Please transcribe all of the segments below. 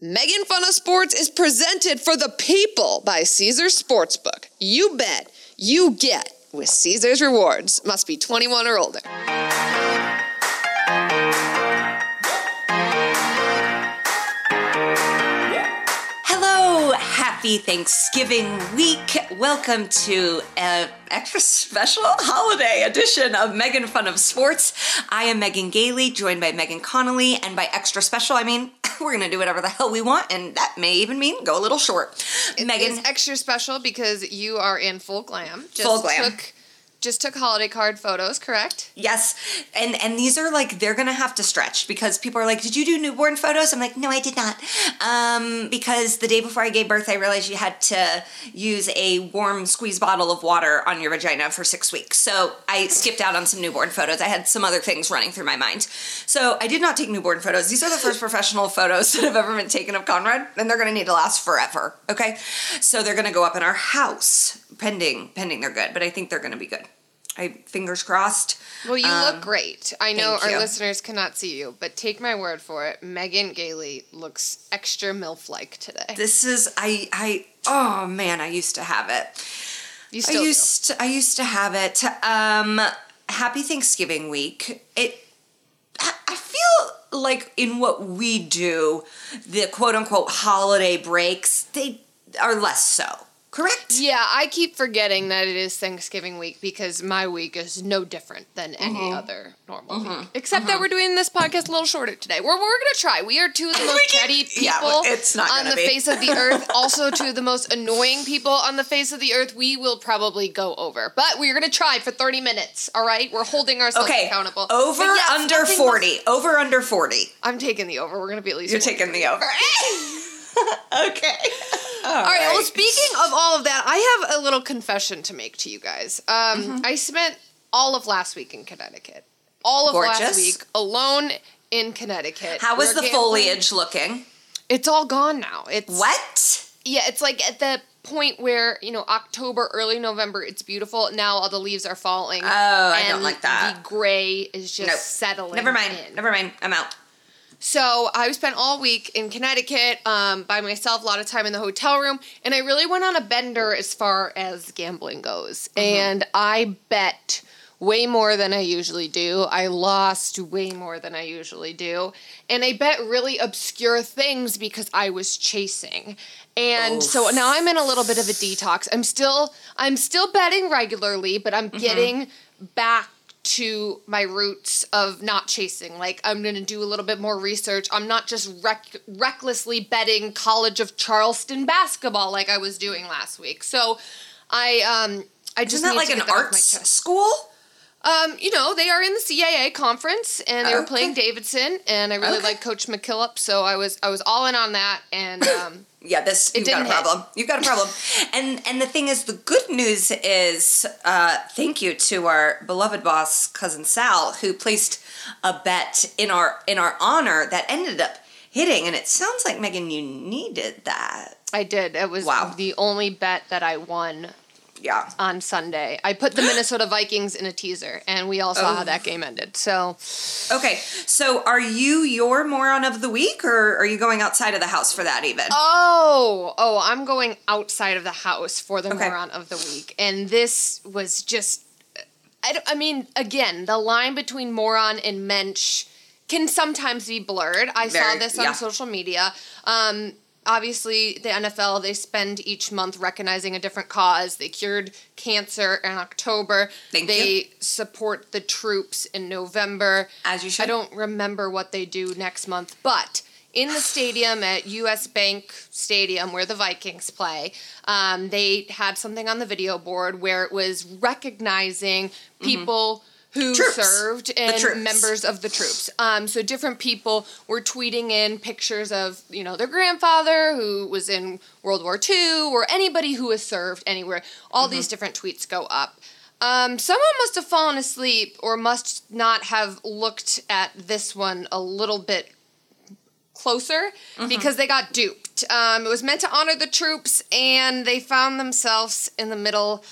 Megan Fun of Sports is presented for the people by Caesars Sportsbook. You bet, you get with Caesars Rewards. Must be 21 or older. Happy Thanksgiving week. Welcome to an extra special holiday edition of Megan Fun of Sports. I am Megan Gailey, joined by Megan Connolly, and by extra special, I mean we're gonna do whatever the hell we want, and that may even mean go a little short. Megan, It's extra special because you are in full glam. Just Full glam. Took, just took holiday card photos, correct? Yes, and and these are like they're gonna have to stretch because people are like, "Did you do newborn photos?" I'm like, "No, I did not," um, because the day before I gave birth, I realized you had to use a warm squeeze bottle of water on your vagina for six weeks. So I skipped out on some newborn photos. I had some other things running through my mind, so I did not take newborn photos. These are the first professional photos that have ever been taken of Conrad, and they're gonna need to last forever. Okay, so they're gonna go up in our house, pending pending they're good, but I think they're gonna be good. I fingers crossed. Well, you Um, look great. I know our you. listeners cannot see you, but take my word for it. Megan Gailey looks extra MILF like today. This is I I oh man, I used to have it. You I still do. used to, I used to have it. Um happy Thanksgiving week. It I I feel like in what we do, the quote unquote holiday breaks, they are less so. Correct? Yeah, I keep forgetting that it is Thanksgiving week because my week is no different than any Mm-hmm. other normal week. Except that we're doing this podcast a little shorter today. We're, we're going to try. We are two of the most chatty people yeah, well, it's not on the be. face of the earth. Also, two of the most annoying people on the face of the earth. We will probably go over, but we're going to try for 30 minutes. All right? We're holding ourselves Okay. accountable. Over yes, under nothing 40. Over under 40. I'm taking the over. We're going to be at least You're 40. taking the over. okay. All All right. Well, speaking of all of that, I have a little confession to make to you guys. Um, Mm-hmm. I spent all of last week in Connecticut. All of last week alone in Connecticut. How was the foliage looking? It's all gone now. It's What? Yeah, it's like at the point where you know October, early November, it's beautiful. Now all the leaves are falling. Oh, I don't and like that. The gray is just Nope. settling. Never mind. in. Never mind. I'm out. So I spent all week in Connecticut um, by myself, a lot of time in the hotel room, and I really went on a bender as far as gambling goes. And I bet way more than I usually do. I lost way more than I usually do. And I bet really obscure things because I was chasing. And so now I'm in a little bit of a detox. I'm still I'm still betting regularly, but I'm getting back to my roots of not chasing. Like I'm going to do a little bit more research. I'm not just rec- recklessly betting College of Charleston basketball like I was doing last week. So I um I just Isn't that need like to an that arts school? Um, you know, they are in the CAA conference and they were Okay. playing Davidson and I really Okay. like Coach McKillop, so I was I was all in on that and um Yeah, this you've got a didn't hit. problem. You've got a problem. and and the thing is, the good news is, uh, thank you to our beloved boss, cousin Sal, who placed a bet in our in our honor that ended up hitting. And it sounds like Megan, you needed that. I did. It was Wow. the only bet that I won Yeah. on Sunday. I put the Minnesota Vikings in a teaser, and we all saw how Oh. that game ended. So Okay. So, are you your moron of the week, or are you going outside of the house for that? Even. Oh, oh, I'm going outside of the house for the Okay. moron of the week. And this was just I, I mean, again, the line between moron and mensch can sometimes be blurred. I saw this on yeah. social media. Um obviously the NFL they spend each month recognizing a different cause. They cured cancer in October. Thank they you. support the troops in November. As you should. I don't remember what they do next month, but in the stadium at US Bank Stadium where the Vikings play, um, they had something on the video board where it was recognizing people who. Troops. served and members of the troops. Um, so different people were tweeting in pictures of you know their grandfather who was in World War II or anybody who has served anywhere. All Mm-hmm. these different tweets go up. Um, someone must have fallen asleep or must not have looked at this one a little bit closer Mm-hmm. because they got duped. Um, it was meant to honor the troops, and they found themselves in the middle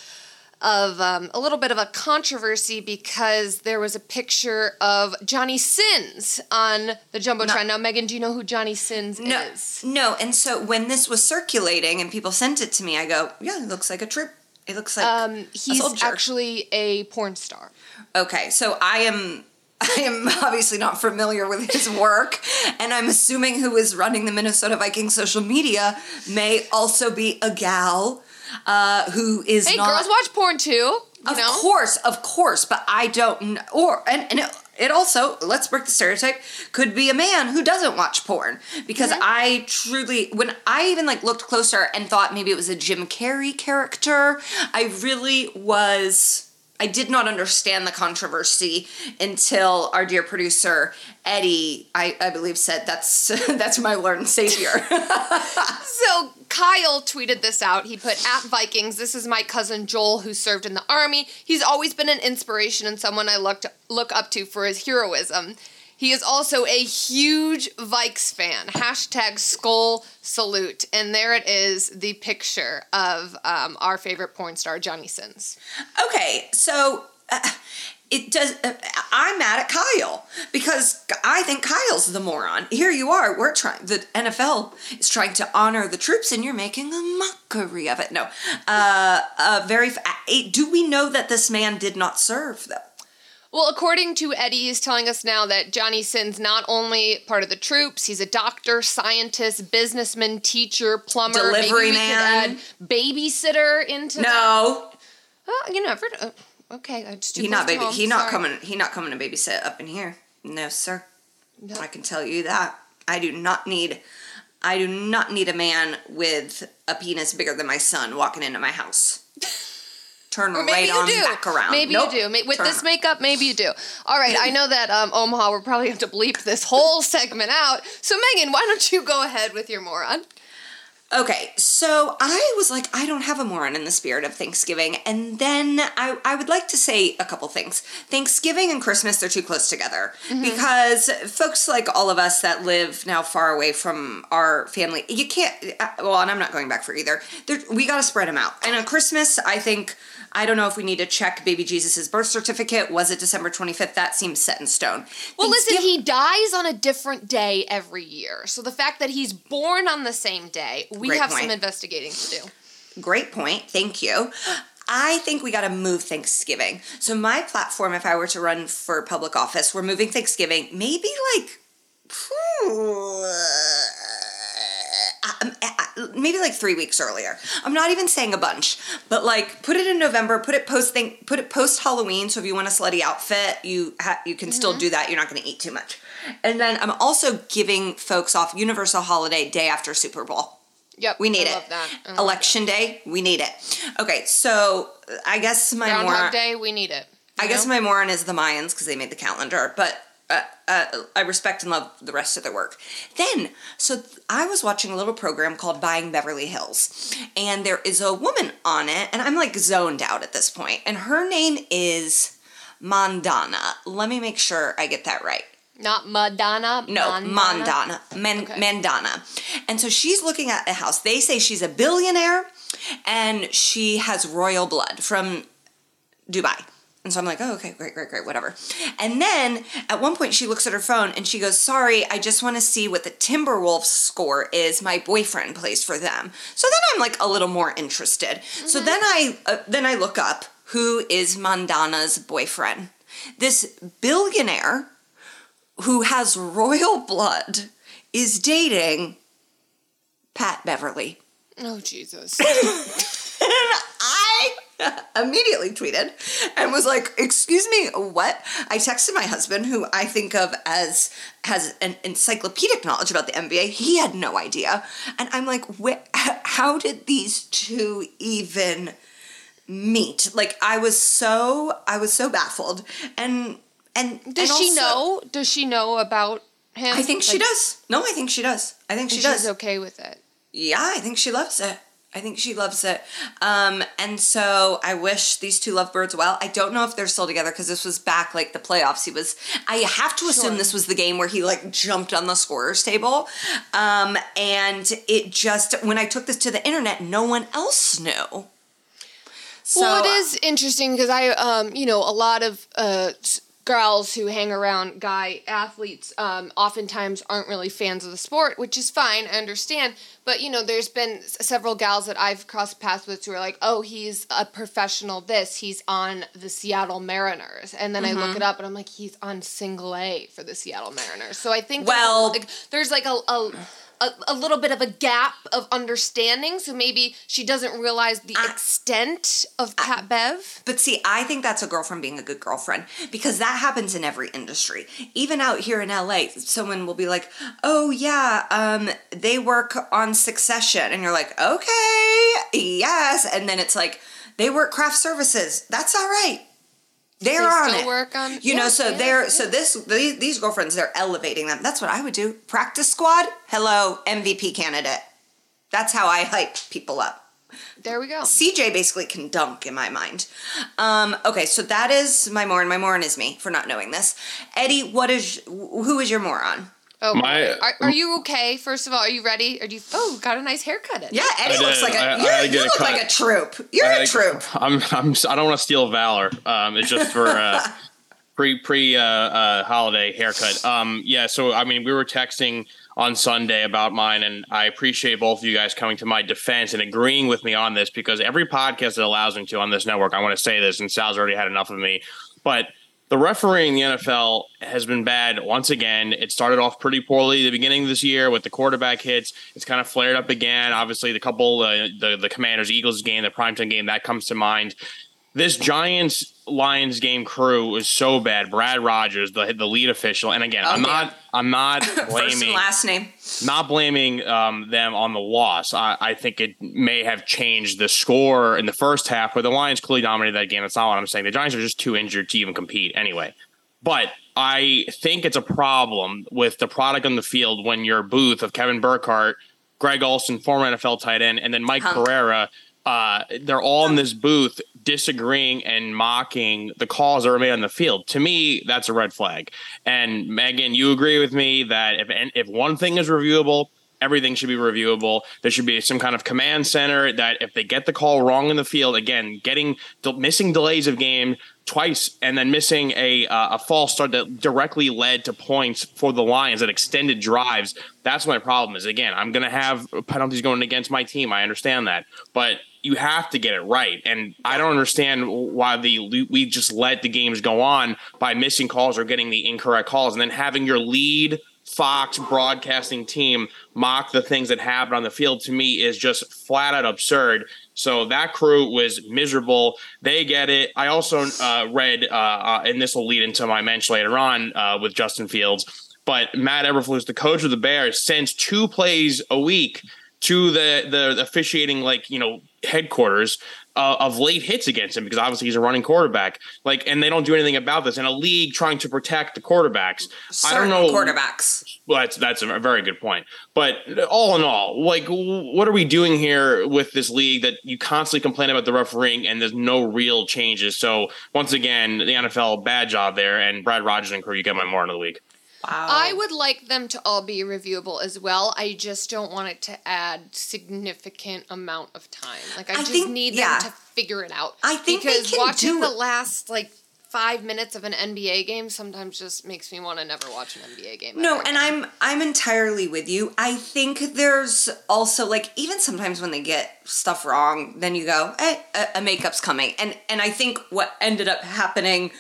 of um, a little bit of a controversy because there was a picture of Johnny Sins on the jumbotron. now, Megan, do you know who Johnny Sins No, is? no. And so when this was circulating and people sent it to me, I go, yeah, it looks like a trip. It looks like Um, he's actually a porn star. Okay, so I am I am obviously not familiar with his work, and I'm assuming who is running the Minnesota Vikings social media may also be a gal uh, who is Hey, not. girls watch porn too. You of know? course, of course, but I don't. Or and and. It, it also, let's break the stereotype, could be a man who doesn't watch porn. Because Mm-hmm. I truly, when I even like looked closer and thought maybe it was a Jim Carrey character, I really was I did not understand the controversy until our dear producer Eddie, I, I believe, said that's that's my Lord and Savior. So Kyle tweeted this out. He put at Vikings. This is my cousin Joel, who served in the army. He's always been an inspiration and someone I look to, look up to for his heroism. He is also a huge Vikes fan. Hashtag Skol salute. And there it is, the picture of um, our favorite porn star, Johnny Sins. okay, so uh, it does. Uh, I'm mad at Kyle because I think Kyle's the moron. Here you are. We're trying. The NFL is trying to honor the troops, and you're making a mockery of it. No, uh, uh, very. Do we know that this man did not serve though? Well, according to Eddie, he's telling us now that Johnny Sin's not only part of the troops, he's a doctor, scientist, businessman, teacher, plumber, Delivery maybe man. could add babysitter into that. No, Oh, you never. Uh, okay, I just too he not baby. He not sorry. coming. He not coming to babysit up in here. No, sir. No. I can tell you that. I do not need. I do not need a man with a penis bigger than my son walking into my house. Turn Or maybe right you on do. back around. Maybe Nope. you do. With Turn this makeup, maybe you do. All right, I know that um, Omaha, we're probably have to bleep this whole segment out. So, Megan, why don't you go ahead with your moron? Okay, so I was like, I don't have a moron in the spirit of Thanksgiving. And then I, I would like to say a couple things. Thanksgiving and Christmas, they're too close together because folks like all of us that live now far away from our family, you can't, uh, well, and I'm not going back for either. There, we got to spread them out. And on Christmas, I think, I don't know if we need to check baby Jesus' birth certificate. Was it December 25th? That seems set in stone. Well, listen, he dies on a different day every year. So the fact that he's born on the same day, we Great have point. some investigating to do. Great point. Thank you. I think we got to move Thanksgiving. So my platform, if I were to run for public office, we're moving Thanksgiving maybe like. um, uh, Maybe like three weeks earlier. I'm not even saying a bunch, but like put it in November. Put it post thing. Put it post Halloween. So if you want a slutty outfit, you ha- you can still do that. You're not going to eat too much. And then I'm also giving folks off Universal Holiday day after Super Bowl. Yep, We need I it. That. Love Election day, we need it. Okay, so uh, I guess my that. Groundhog moron. Day, we need it. I you guess my moron is the Mayans because they made the calendar, but uh, uh, I respect and love the rest of their work. Then, so th- I was watching a little program called Buying Beverly Hills, and there is a woman on it, and I'm like zoned out at this point, and her name is Mandana. Let me make sure I get that right. Not Madonna. No, Mandana. Mandana. Man- Okay. Mandana. And so she's looking at a house. They say she's a billionaire and she has royal blood from Dubai. And so I'm like, oh, okay, great, great, great, whatever. And then at one point she looks at her phone and she goes, sorry, I just want to see what the Timberwolves score is. My boyfriend plays for them. So then I'm like a little more interested. So then I uh, then I look up who is Mandana's boyfriend. This billionaire who has royal blood is dating Pat Beverley. Oh Jesus. And I immediately tweeted and was like, "Excuse me, what?" I texted my husband, who I think of as has an encyclopedic knowledge about the NBA. He had no idea, and I'm like, "How did these two even meet?" Like, I was so I was so baffled, and and Does and she also- know? Does she know about him? I think she does. No, I think she does. I think she She's does. okay with it. Yeah, I think she loves it. I think she loves it. Um, and so I wish these two lovebirds well. I don't know if they're still together because this was back like the playoffs. He was, I have to assume Sure. this was the game where he like jumped on the scorer's table. Um, and it just, when I took this to the internet, no one else knew. So well, it is interesting because I, um, you know, a lot of uh, girls who hang around guy athletes um, oftentimes aren't really fans of the sport, which is fine. I understand. But, you know, there's been several gals that I've crossed paths with who are like, oh, he's a professional this. He's on the Seattle Mariners. And then I Mm-hmm. look it up and I'm like, he's on single A for the Seattle Mariners. So I think Well- like, there's like a, a a, a little bit of a gap of understanding, so maybe she doesn't realize the extent of Pat Bev. But see, I think that's a girlfriend being a good girlfriend because that happens in every industry. Even out here in LA, someone will be like, "Oh yeah, um, they work on Succession," and you're like, "Okay, yes," and then it's like they work craft services. That's all right. They're They on still it. work on- you yeah, know, so yeah, they're yeah. so this these, these girlfriends they're elevating them. That's what I would do. Practice squad, hello MVP candidate. That's how I hype people up. There we go. CJ basically can dunk in my mind. Um, okay, so that is my moron. My moron is me for not knowing this. Eddie, what is who is your moron? Oh, My- are, are you okay? First of all, are you ready? Or do you? Oh, got a nice haircut. In. Yeah, Eddie I looks did. like a I- I you're, had you get a look like a troop. You're a troop. I'm, I'm, I don't want to steal valor. Um, it's just for uh, pre pre uh, uh, holiday haircut. Um, yeah. So I mean, we were texting on Sunday about mine, and I appreciate both of you guys coming to my defense and agreeing with me on this because every podcast that allows me to on this network, I want to say this, and Sal's already had enough of me, but. The refereeing in the NFL has been bad once again. It started off pretty poorly the beginning of this year with the quarterback hits. It's kind of flared up again. Obviously, the couple, uh, the the Commanders Eagles game, the primetime game, that comes to mind. This Giants Lions game crew was so bad. Brad Rogers, the the lead official, and again, I'm Oh, yeah. not I'm not First and blaming last name. not blaming um, them on the loss. I, I think it may have changed the score in the first half, where the Lions clearly dominated that game. That's not what I'm saying. The Giants are just too injured to even compete anyway. But I think it's a problem with the product on the field when your booth of Kevin Burkhardt, Greg Olsen, former NFL tight end, and then Mike Hunk. Pereira, uh, they're all in this booth disagreeing and mocking the calls that are made on the field. To me, that's a red flag. And Megan, you agree with me that if if one thing is reviewable, everything should be reviewable. There should be some kind of command center that if they get the call wrong in the field, again, getting missing delays of game twice and then missing a uh, a false start that directly led to points for the Lions that extended drives. That's my problem. Is again, I'm going to have penalties going against my team. I understand that, but you have to get it right. And I don't understand why the we just let the games go on by missing calls or getting the incorrect calls, and then having your lead Fox broadcasting team mock the things that happen on the field to me is just flat out absurd. So that crew was miserable. They get it. I also uh, read, uh, uh, and this will lead into my mention later on uh, with Justin Fields. But Matt Eberflus, the coach of the Bears, sends two plays a week to the the officiating like you know headquarters uh, of late hits against him because obviously he's a running quarterback. Like, and they don't do anything about this in a league trying to protect the quarterbacks. I Certain don't know quarterbacks. well, that's that's a very good point. But all in all, like, what are we doing here with this league that you constantly complain about the refereeing and there's no real changes? So once again, the NFL bad job there, and Brad Rogers and crew, you get my more into the week. Wow. I would like them to all be reviewable as well. I just don't want it to add significant amount of time. Like I, I just think- need yeah. them to figure it out. I think because watching the last like five minutes of an NBA game sometimes just makes me want to never watch an NBA game. No, and again. I'm I'm entirely with you. I think there's also like even sometimes when they get stuff wrong, then you go, "Hey, a, a makeup's coming." And and I think what ended up happening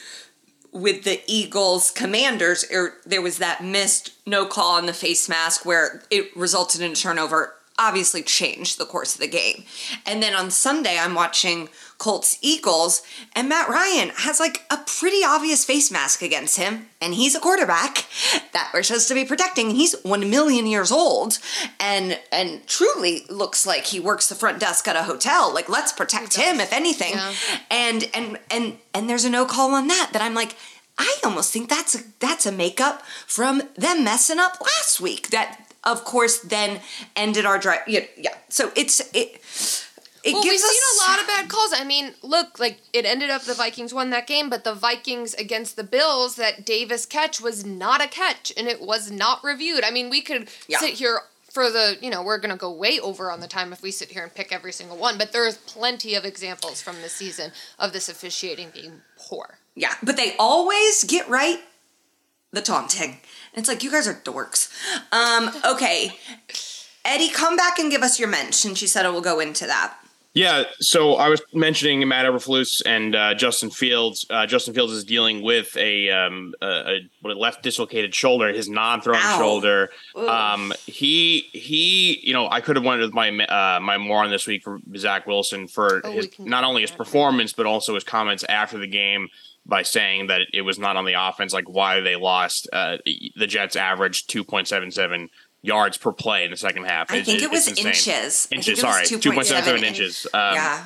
with the Eagles Commanders, er, there was that missed no call on the face mask where it resulted in a turnover. Obviously, changed the course of the game. And then on Sunday, I'm watching Colts Eagles, and Matt Ryan has like a pretty obvious face mask against him, and he's a quarterback that we're supposed to be protecting. He's one million years old, and and truly looks like he works the front desk at a hotel. Like, let's protect him if anything. Yeah. And and and and there's a no call on that. That I'm like. I almost think that's a, that's a makeup from them messing up last week. That of course then ended our drive. Yeah, yeah. So it's it. It well, we've gives seen a lot of bad calls. I mean, look, like it ended up the Vikings won that game, but the Vikings against the Bills, that Davis catch was not a catch, and it was not reviewed. I mean, we could Yeah. sit here for the you know we're gonna go way over on the time if we sit here and pick every single one, but there's plenty of examples from the season of this officiating being poor. Yeah, but they always get right the taunting. And it's like you guys are dorks. Um, okay. Eddie, come back and give us your mensch. And she said, "I will go into that." Yeah, so I was mentioning Matt Eberflus and uh, Justin Fields. Uh, Justin Fields is dealing with a, um, a, a left dislocated shoulder, his non-throwing Ow. shoulder. Um, he he, you know, I could have went with my uh, my moron this week for Zach Wilson for Oh, his, not only his performance but also his comments after the game by saying that it was not on the offense, like why they lost. Uh, the Jets averaged two point seven seven yards per play in the second half. I It's- think it was insane. inches. Inches, sorry, two point seven seven inches. Um, yeah.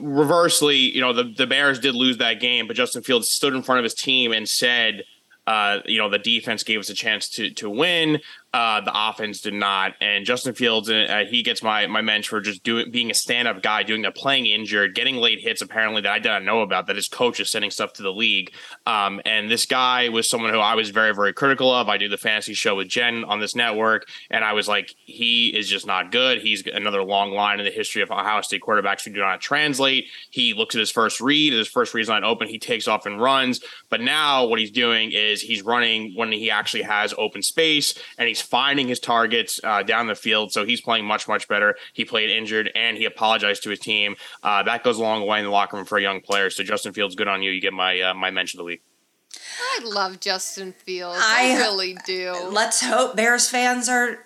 reversely, you know, the, the Bears did lose that game, but Justin Fields stood in front of his team and said, uh, you know, the defense gave us a chance to to win. Uh, the offense did not, and Justin Fields, uh, he gets my my mensch for just doing being a stand up guy, doing the playing injured, getting late hits apparently that I did not know about. That his coach is sending stuff to the league, um, and this guy was someone who I was very very critical of. I do the fantasy show with Jen on this network, and I was like, he is just not good. He's another long line in the history of Ohio State quarterbacks who do not translate. He looks at his first read, his first read's not open, he takes off and runs. But now what he's doing is he's running when he actually has open space, and he's finding his targets uh, down the field. So he's playing much much better. He played injured, and he apologized to his team. Uh, that goes a long way in the locker room for a young player. So Justin Fields, good on you. You get my uh, my mention of the week. I love Justin Fields. I, I- really do. Let's hope Bears fans are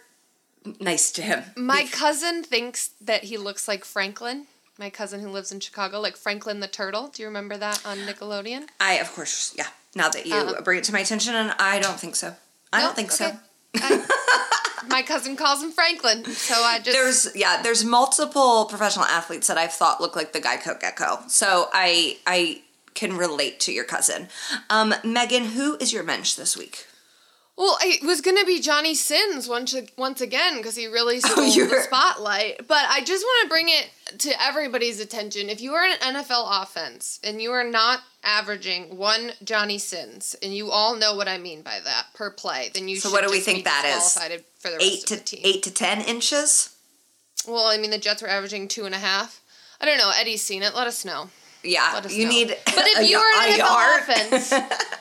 nice to him. My cousin thinks that he looks like Franklin. My cousin who lives in Chicago, like Franklin the Turtle. Do you remember that on Nickelodeon? I, of course, yeah. Now that you Uh-huh. bring it to my attention, and I don't think so. I Nope, don't think okay. so. I- my cousin calls him Franklin, so I just There's yeah, there's multiple professional athletes that I've thought look like the Geico Gecko. So I I can relate to your cousin. Um, Megan, who is your mensch this week? Well, it was gonna be Johnny Sins once once again because he really stole oh, the spotlight. But I just want to bring it to everybody's attention. If you are an NFL offense and you are not averaging one Johnny Sins, and you all know what I mean by that per play, then you So what do we think that is? For the rest Eight of to the eight to ten inches. Well, I mean the Jets were averaging two and a half. I don't know. Eddie's seen it. Let us know. Yeah, Let us you know. need. But if a you are an NFL yard. offense,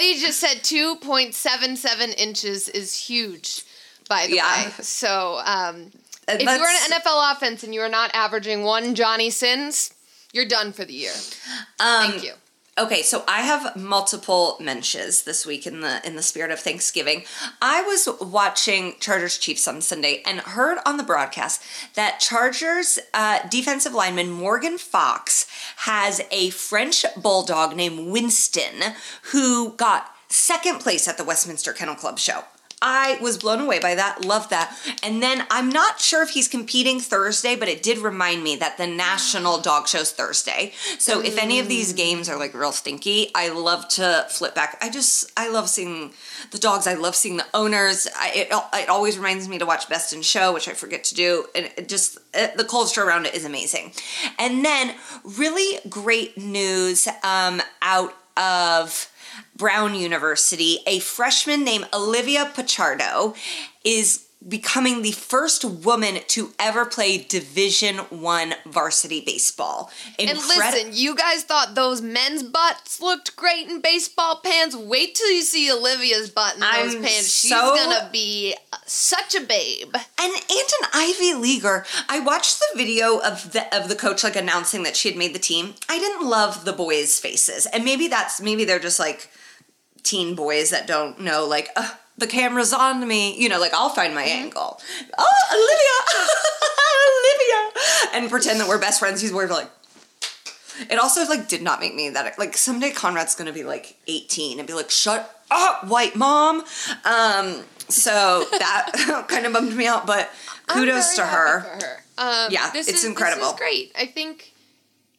Eddie just said two point seven seven inches is huge. By the Yeah. way, so um, if you're an NFL offense and you are not averaging one Johnny Sins, you're done for the year. Um, Thank you. Okay, so I have multiple mensches this week in the in the spirit of Thanksgiving. I was watching Chargers Chiefs on Sunday and heard on the broadcast that Chargers uh, defensive lineman Morgan Fox has a French bulldog named Winston who got second place at the Westminster Kennel Club show. I was blown away by that, loved that. And then I'm not sure if he's competing Thursday, but it did remind me that the National Dog Show's Thursday. So if any of these games are like real stinky, I love to flip back. I just, I love seeing the dogs. I love seeing the owners. I, it, it always reminds me to watch Best in Show, which I forget to do. And it just, it, the culture around it is amazing. And then really great news um, out of Brown University, a freshman named Olivia Pichardo is becoming the first woman to ever play Division One varsity baseball. And listen, you guys thought those men's butts looked great in baseball pants. Wait till you see Olivia's butt in those I'm pants. She's so- gonna be uh, such a babe. And and an Ivy Leaguer. I watched the video of the of the coach like announcing that she had made the team. I didn't love the boys' faces, and maybe that's maybe they're just like teen boys that don't know like. Uh, the camera's on me, you know, like I'll find my angle. Oh, Olivia, Olivia, and pretend that we're best friends. He's weird, like. It also like did not make me that like someday Conrad's gonna be like 18 and be like, shut up, white mom. Um, so that kind of bummed me out, but kudos to her. her. Um, Yeah, this it's is, incredible. This is great. I think,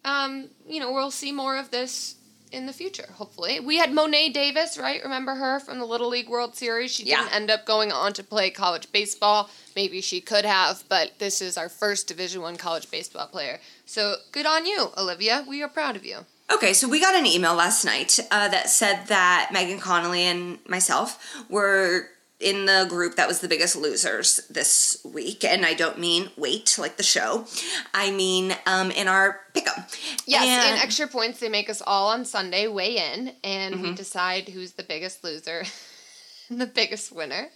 um, you know, we'll see more of this in the future. Hopefully, we had Mo'ne Davis, right? Remember her from the Little League World Series? She didn't end up going on to play college baseball. Maybe she could have, but this is our first Division One college baseball player. So good on you, Olivia. We are proud of you. Okay, so we got an email last night uh, that said that Megan Connolly and myself were in the group that was the biggest losers this week, and I don't mean wait like the show. I mean um, in our pick'em. Yes, And- in extra points, they make us all on Sunday weigh in, and Mm-hmm. we decide who's the biggest loser and the biggest winner.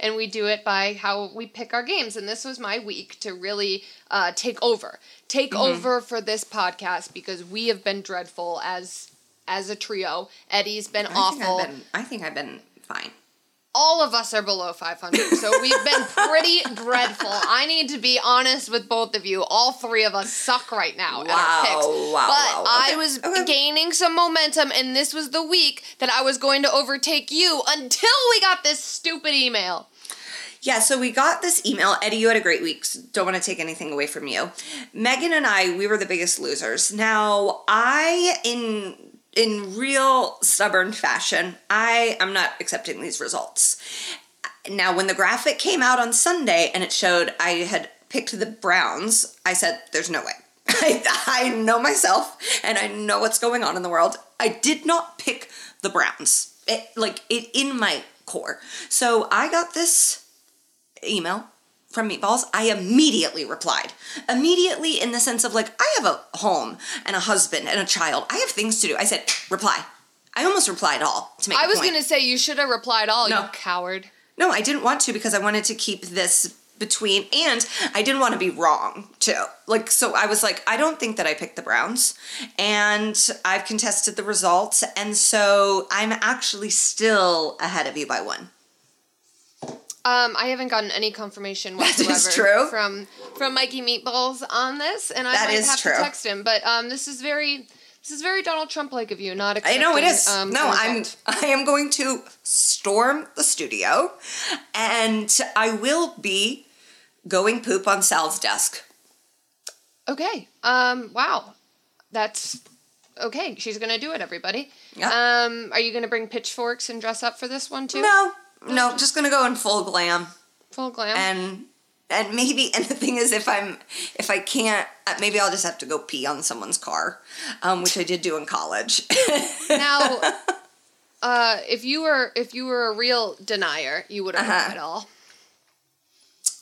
And we do it by how we pick our games. And this was my week to really uh, take over, take Mm-hmm. over for this podcast because we have been dreadful as as a trio. Eddie's been I awful. I've been, I think I've been fine. All of us are below 500 so we've been pretty dreadful i need to be honest with both of you all three of us suck right now at our Wow, picks wow, but wow. i was okay. gaining some momentum and this was the week that i was going to overtake you until we got this stupid email Yeah, so we got this email. Eddie, you had a great week. so Don't want to take anything away from you. Megan and I, we were the biggest losers. Now, I in in real stubborn fashion, I am not accepting these results. Now, when the graphic came out on Sunday and it showed I had picked the Browns, I said, "There's no way." I, I know myself and I know what's going on in the world. I did not pick the Browns. It, like it in my core. So I got this email from Meatballs, I immediately replied. Immediately, in the sense of like, I have a home and a husband and a child. I have things to do. I said, reply. I almost replied all to make. i was going to say you should have replied all No. you coward No, I didn't want to because I wanted to keep this between, and I didn't want to be wrong too. Like, so I was like, I don't think that I picked the Browns, and I've contested the results, and so I'm actually still ahead of you by one. Um, I haven't gotten any confirmation whatsoever from from Mikey Meatballs on this, and I That might is have true. to text him. But um, this is very this is very Donald Trump like of you, not I know it is. Um, no, I'm. I am going to storm the studio, and I will be going poop on Sal's desk. okay. Um, wow, that's okay. She's gonna do it, everybody. Yeah. Um, are you gonna bring pitchforks and dress up for this one too? No, no, just gonna go in full glam, Full glam. and and maybe. And the thing is, if I'm if I can't, uh, maybe I'll just have to go pee on someone's car, um, which I did do in college. now, uh, if you were if you were a real denier, you would have Uh-huh. it all.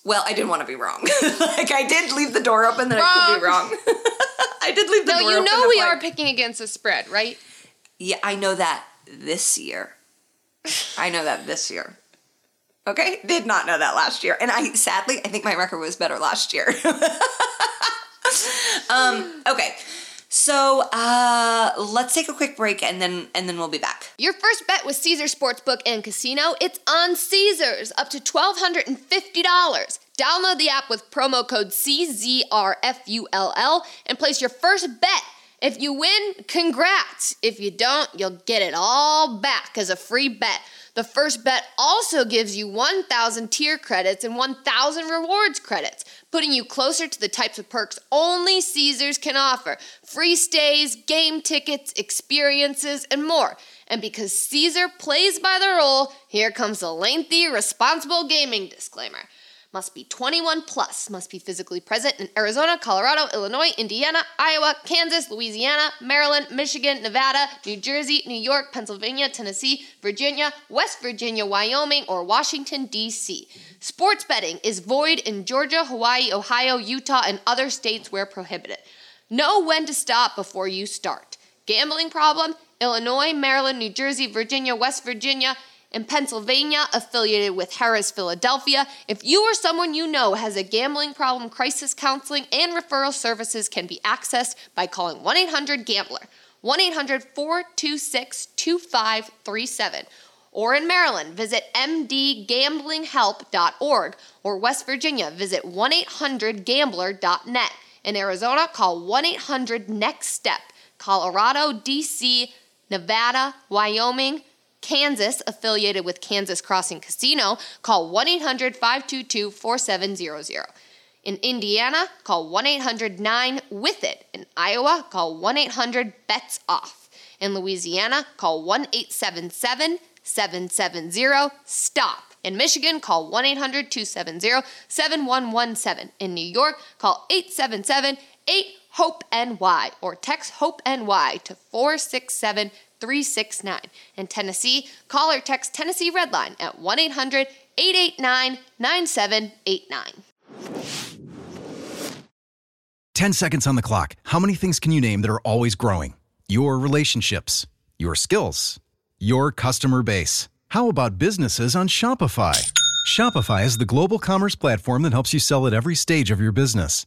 well, I didn't want to be wrong. like I did leave the door open that I could be wrong. I did leave the door open. No, door you know we like- are picking against the spread, right? Yeah, I know that this year. I know that this year. Okay, did not know that last year, and I sadly I think my record was better last year. um, okay, so uh, let's take a quick break and then and then we'll be back. Your first bet with Caesar Sportsbook and Casino, it's on Caesars, up to $1,250. Download the app with promo code CZRFULL and place your first bet. If you win, congrats. If you don't, you'll get it all back as a free bet. The first bet also gives you 1,000 tier credits and 1,000 rewards credits, putting you closer to the types of perks only Caesars can offer free stays, game tickets, experiences, and more. And because Caesar plays by the rule, here comes a lengthy, responsible gaming disclaimer. Must be 21 plus, must be physically present in Arizona, Colorado, Illinois, Indiana, Iowa, Kansas, Louisiana, Maryland, Michigan, Nevada, New Jersey, New York, Pennsylvania, Tennessee, Virginia, West Virginia, Wyoming, or Washington, D.C. Sports betting is void in Georgia, Hawaii, Ohio, Utah, and other states where prohibited. Know when to stop before you start. Gambling problem? Illinois, Maryland, New Jersey, Virginia, West Virginia, and Pennsylvania, affiliated with Harrah's Philadelphia. If you or someone you know has a gambling problem, crisis counseling and referral services can be accessed by calling 1 800 Gambler, 1 800 426 2537. Or in Maryland, visit mdgamblinghelp.org. Or West Virginia, visit 1 800 gambler.net. In Arizona, call 1 800 NEXT STEP. Colorado, D.C., Nevada, Wyoming, Kansas, affiliated with Kansas Crossing Casino, call 1 800 522 4700. In Indiana, call 1 800 9 with it. In Iowa, call 1 800 bets off. In Louisiana, call 1 877 770 STOP. In Michigan, call 1 800 270 7117. In New York, call 877 8 HOPE NY or text HOPE NY to 467 369. In Tennessee, call or text Tennessee Redline at 1 800 889 9789. 10 seconds on the clock. How many things can you name that are always growing? Your relationships, your skills, your customer base. How about businesses on Shopify? Shopify is the global commerce platform that helps you sell at every stage of your business.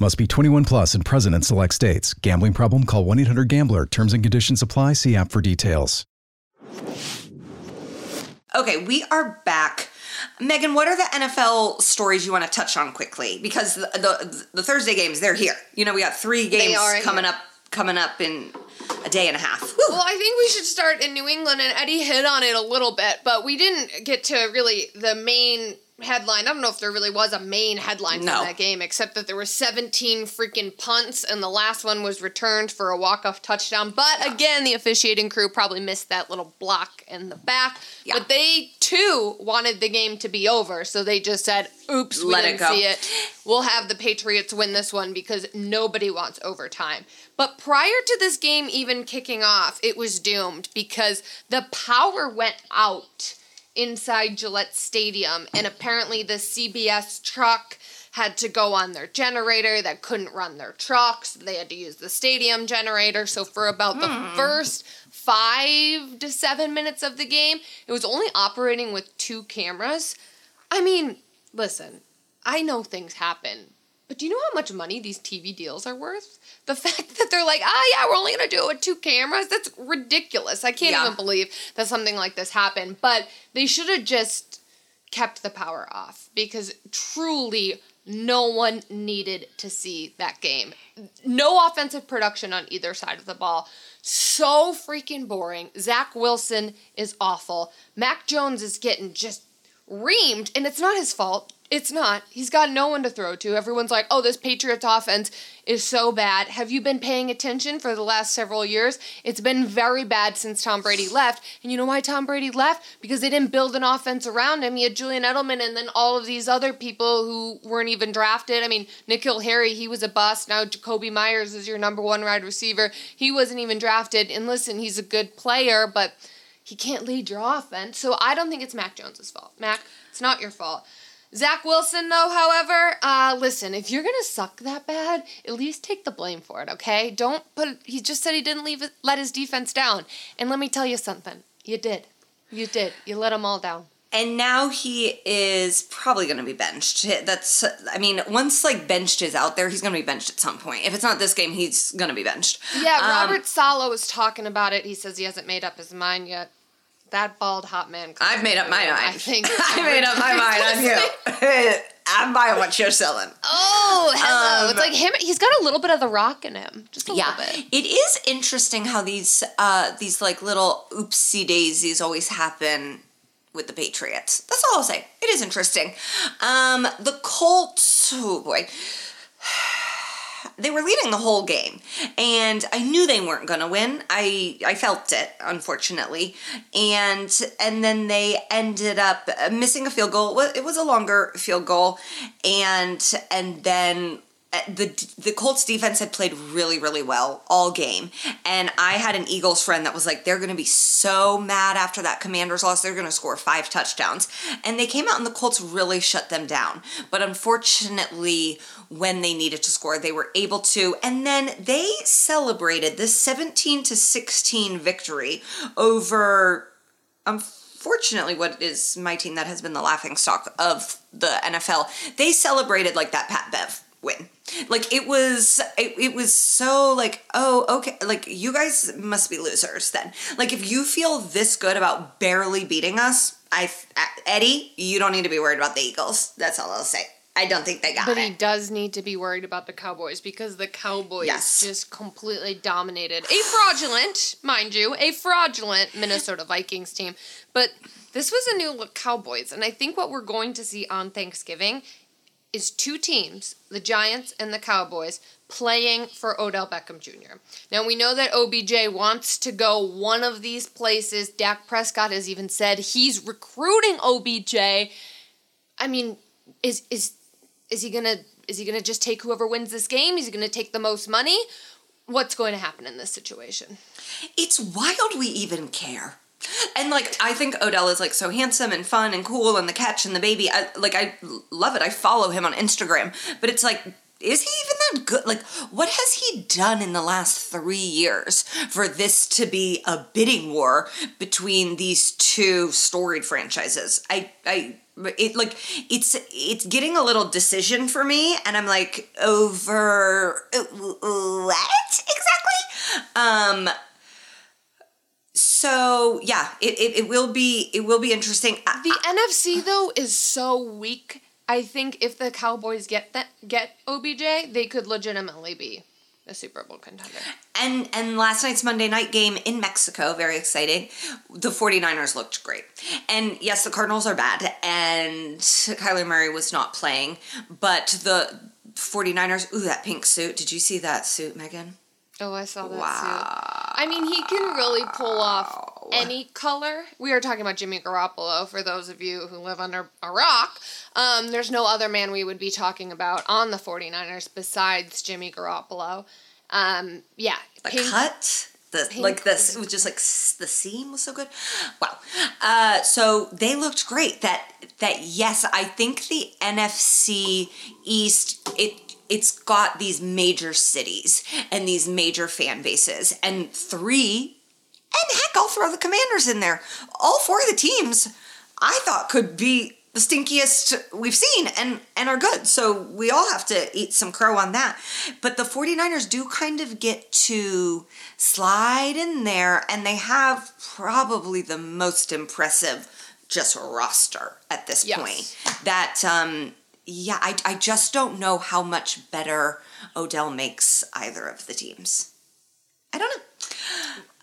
Must be 21 plus and present in select states. Gambling problem? Call 1 800 Gambler. Terms and conditions apply. See app for details. Okay, we are back. Megan, what are the NFL stories you want to touch on quickly? Because the the, the Thursday games, they're here. You know, we got three games coming here. up coming up in a day and a half. Whew. Well, I think we should start in New England, and Eddie hit on it a little bit, but we didn't get to really the main headline. I don't know if there really was a main headline No. from that game, except that there were 17 freaking punts, and the last one was returned for a walk-off touchdown. But again, the officiating crew probably missed that little block in the back. Yeah. But they too wanted the game to be over, so they just said, "Oops, we Let it didn't go. see it. We'll have the Patriots win this one because nobody wants overtime." But prior to this game even kicking off, it was doomed because the power went out inside Gillette Stadium, and apparently the CBS truck had to go on their generator that couldn't run their trucks. They had to use the stadium generator. So for about the hmm. first five to seven minutes of the game, it was only operating with two cameras. I mean, listen, I know things happen. But do you know how much money these TV deals are worth? The fact that they're like, ah, yeah, we're only gonna do it with two cameras, that's ridiculous. I can't Yeah. even believe that something like this happened. But they should have just kept the power off because truly no one needed to see that game. No offensive production on either side of the ball. So freaking boring. Zach Wilson is awful. Mac Jones is getting just reamed, and it's not his fault. It's not. He's got no one to throw to. Everyone's like, oh, this Patriots offense is so bad. Have you been paying attention for the last several years? It's been very bad since Tom Brady left. And you know why Tom Brady left? Because they didn't build an offense around him. He had Julian Edelman and then all of these other people who weren't even drafted. I mean, N'Keal Harry, he was a bust. Now Jakobi Meyers is your number one wide receiver. He wasn't even drafted. And listen, he's a good player, but he can't lead your offense. So I don't think it's Mac Jones's fault. Mac, it's not your fault. Zach Wilson, though, however, uh, listen, if you're gonna suck that bad, at least take the blame for it, okay? Don't put. He just said he didn't leave it, let his defense down, and let me tell you something. You did. You did. You let them all down. And now he is probably going to be benched. That's, I mean, once like benched is out there, he's going to be benched at some point. If it's not this game, he's going to be benched. Yeah, Um, Robert Saleh was talking about it. He says he hasn't made up his mind yet. That bald hot man. I've made up my mind. I think I made up my mind on you. I'm buying what you're selling. Oh, hello! Um, it's like him. He's got a little bit of the rock in him, just a Yeah, little bit. it is interesting how these uh these like little oopsie daisies always happen with the Patriots. That's all I'll say. It is interesting. Um, the Colts. Oh boy. They were leading the whole game, and I knew they weren't going to win. I I felt it, unfortunately, and and then they ended up missing a field goal. It was a longer field goal, and and then the the Colts defense had played really really well all game. And I had an Eagles friend that was like they're going to be so mad after that Commanders loss. They're going to score five touchdowns. And they came out and the Colts really shut them down. But unfortunately when they needed to score they were able to. And then they celebrated this 17 to 16 victory over um unfortunately what is my team that has been the laughing stock of the NFL. They celebrated like that Pat Bev win. Like it was it, it was so like oh okay like you guys must be losers then. Like if you feel this good about barely beating us, I uh, Eddie, you don't need to be worried about the Eagles. That's all I'll say. I don't think they got but it. But he does need to be worried about the Cowboys because the Cowboys Yes. just completely dominated a fraudulent, mind you, a fraudulent Minnesota Vikings team. But this was a new look Cowboys, and I think what we're going to see on Thanksgiving is two teams, the Giants and the Cowboys, playing for Odell Beckham Jr. Now we know that OBJ wants to go one of these places. Dak Prescott has even said he's recruiting OBJ. I mean, is is is he gonna is he gonna just take whoever wins this game? Is he gonna take the most money? What's going to happen in this situation? it's wild we even care. And like I think Odell is like so handsome and fun and cool and the catch and the baby. I like I love it. I follow him on Instagram. But it's like is he even that good? Like what has he done in the last 3 years for this to be a bidding war between these two storied franchises? I I it like it's it's getting a little decision for me and I'm like over uh, what exactly? Um so yeah, it, it, it will be it will be interesting. I- The NFC though is so weak. I think if the Cowboys get that get OBJ, they could legitimately be a Super Bowl contender. and and last night's Monday night game in Mexico, very exciting. The 49ers looked great. And yes, the Cardinals are bad and Kyler Murray was not playing, but the 49ers, ooh that pink suit. Did you see that suit, Megan? Oh, I saw that Wow. too. I mean, he can really pull off any color. We are talking about Jimmy Garoppolo for those of you who live under a rock. Um, there's no other man we would be talking about on the 49ers besides Jimmy Garoppolo. Um, yeah. The pink- cut, the pink like this, it was just like the seam was so good. Wow. Uh, so they looked great. That that yes, I think the NFC East it it's got these major cities and these major fan bases and three and heck I'll throw the commanders in there. All four of the teams I thought could be the stinkiest we've seen and and are good. So we all have to eat some crow on that. But the 49ers do kind of get to slide in there and they have probably the most impressive just roster at this Yes. point. That um yeah, I, I just don't know how much better Odell makes either of the teams. I don't know.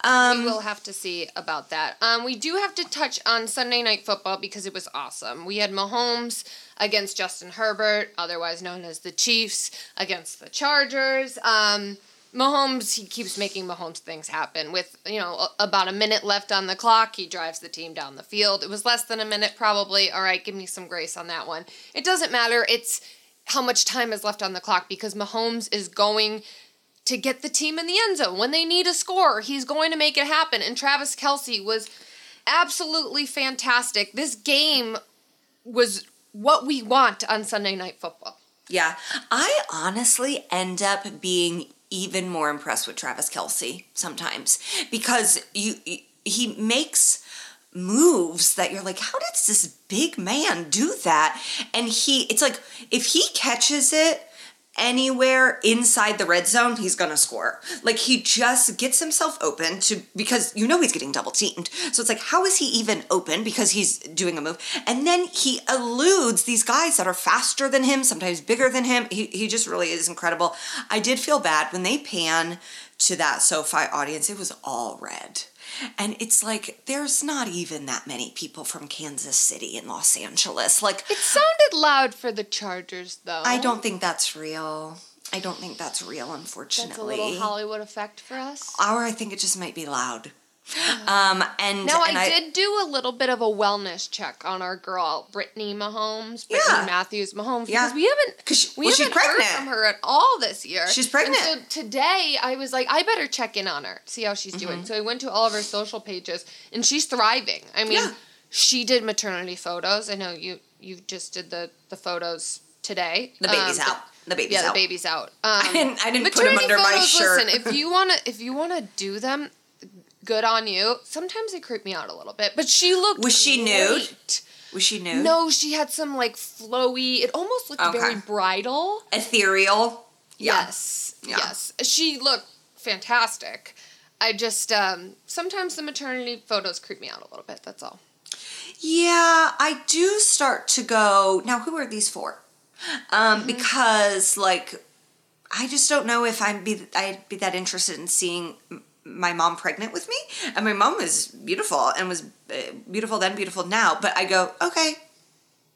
Um, we will have to see about that. Um, we do have to touch on Sunday Night Football because it was awesome. We had Mahomes against Justin Herbert, otherwise known as the Chiefs, against the Chargers. Um, Mahomes, he keeps making Mahomes things happen. With you know about a minute left on the clock, he drives the team down the field. It was less than a minute, probably. All right, give me some grace on that one. It doesn't matter. It's how much time is left on the clock because Mahomes is going to get the team in the end zone. When they need a score, he's going to make it happen. And Travis Kelce was absolutely fantastic. This game was what we want on Sunday Night Football. Yeah, I honestly end up being even more impressed with Travis Kelce sometimes because you he makes moves that you're like, how does this big man do that? And he, it's like if he catches it anywhere inside the red zone, he's gonna score. Like he just gets himself open to because you know he's getting double teamed. So it's like, how is he even open because he's doing a move? And then he eludes these guys that are faster than him, sometimes bigger than him. He he just really is incredible. I did feel bad when they pan to that SoFi audience, it was all red. And it's like there's not even that many people from Kansas City and Los Angeles. Like It sounded loud for the Chargers, though. I don't think that's real. I don't think that's real, unfortunately. That's a little Hollywood effect for us. Or I think it just might be loud. Um, and Now and I, did do a little bit of a wellness check on our girl Brittany Mahomes, Brittany Yeah. Matthews Mahomes, Yeah. because we haven't she- we well, she's haven't heard from her at all this year. She's pregnant. And so today I was like, I better check in on her, see how she's Mm-hmm. doing. So I went to all of her social pages, and she's thriving. I mean, Yeah. she did maternity photos. I know you you just did the the photos today. The baby's Um, out. The baby's yeah, out. the baby's out. Um, I didn't- I didn't put 'em maternity under my photos, shirt. Listen, if you wanna if you wanna do them, good on you. Sometimes they creep me out a little bit, but she looked. Was she nude? Was she nude? No, she had some like flowy. It almost looked Okay. very bridal. Ethereal. Yeah. Yes. Yeah. Yes. She looked fantastic. I just um sometimes the maternity photos creep me out a little bit. That's all. Yeah, I do start to go. Now, who are these for? Um, Mm-hmm. because like, I just don't know if I'd be I'd be that interested in seeing my mom pregnant with me. And my mom was beautiful and was uh, beautiful then, beautiful now. But I go okay,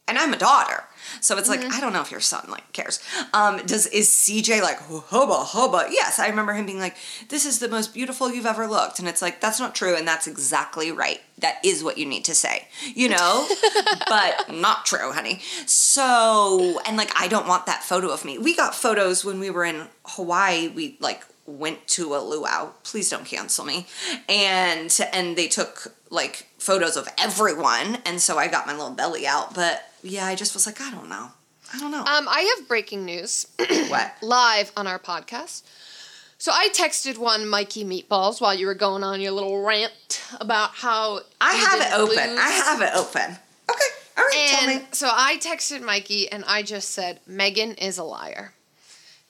and I'm a daughter. So it's Mm-hmm. like I don't know if your son like cares. Um, does is CJ like hubba hubba? Yes, I remember him being like, "This is the most beautiful you've ever looked," and it's like that's not true, and that's exactly right. That is what you need to say, you know, but not true, honey. So and like I don't want that photo of me. We got photos when we were in Hawaii. We like went to a luau. Please don't cancel me. And and they took like photos of everyone, and so I got my little belly out, but yeah, I just was like, I don't know. I don't know. Um, I have breaking news what? live on our podcast. So I texted one Mikey Meatballs while you were going on your little rant about how I have it open. lose. I have it open. Okay. All right. tell me. And so I texted Mikey and I just said, Megan is a liar.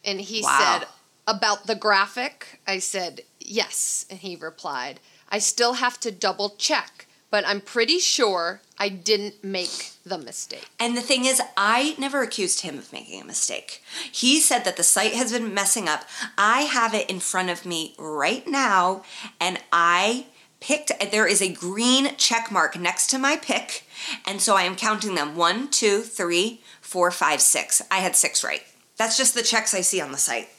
And he Wow. said, about the graphic, I said, yes. And he replied, I still have to double check, but I'm pretty sure I didn't make the mistake. And the thing is, I never accused him of making a mistake. He said that the site has been messing up. I have it in front of me right now, and I picked, there is a green check mark next to my pick, and so I am counting them one, two, three, four, five, six. I had six right. That's just the checks I see on the site.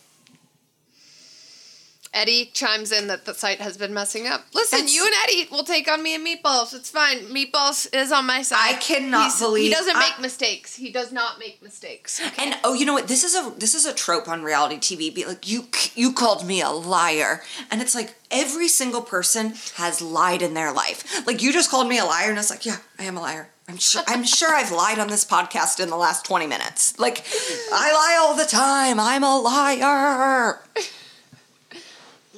Eddie chimes in that the site has been messing up. Listen, That's- you and Eddie will take on me and Meatballs. It's fine. Meatballs is on my side. I cannot He's- believe- he doesn't I- make mistakes. He does not make mistakes. And oh, you know what? This is a this is a trope on reality TV. Be like you you called me a liar, and it's like every single person has lied in their life. Like you just called me a liar, and it's like, yeah, I am a liar. I'm sure I'm sure I've lied on this podcast in the last twenty minutes. Like I lie all the time. I'm a liar.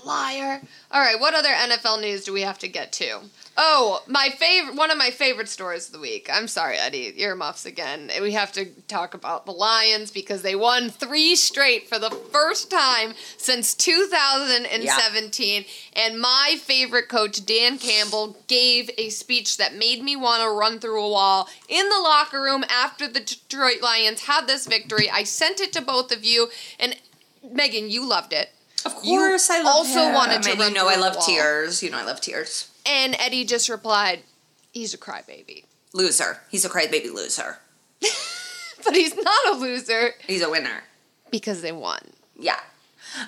Liar. All right, what other NFL news do we have to get to? Oh, my favorite, one of my favorite stories of the week. I'm sorry, Eddie, earmuffs again. We have to talk about the Lions because they won three straight for the first time since 2017. And my favorite coach, Dan Campbell, gave a speech that made me want to run through a wall in the locker room after the Detroit Lions had this victory. I sent it to both of you, and Megan, you loved it. Of You course, I love also him. wanted to And you know I love wall. tears. You know I love tears. And Eddie just replied, he's a crybaby. Loser. He's a crybaby loser. But he's not a loser He's a winner. because they won. Yeah.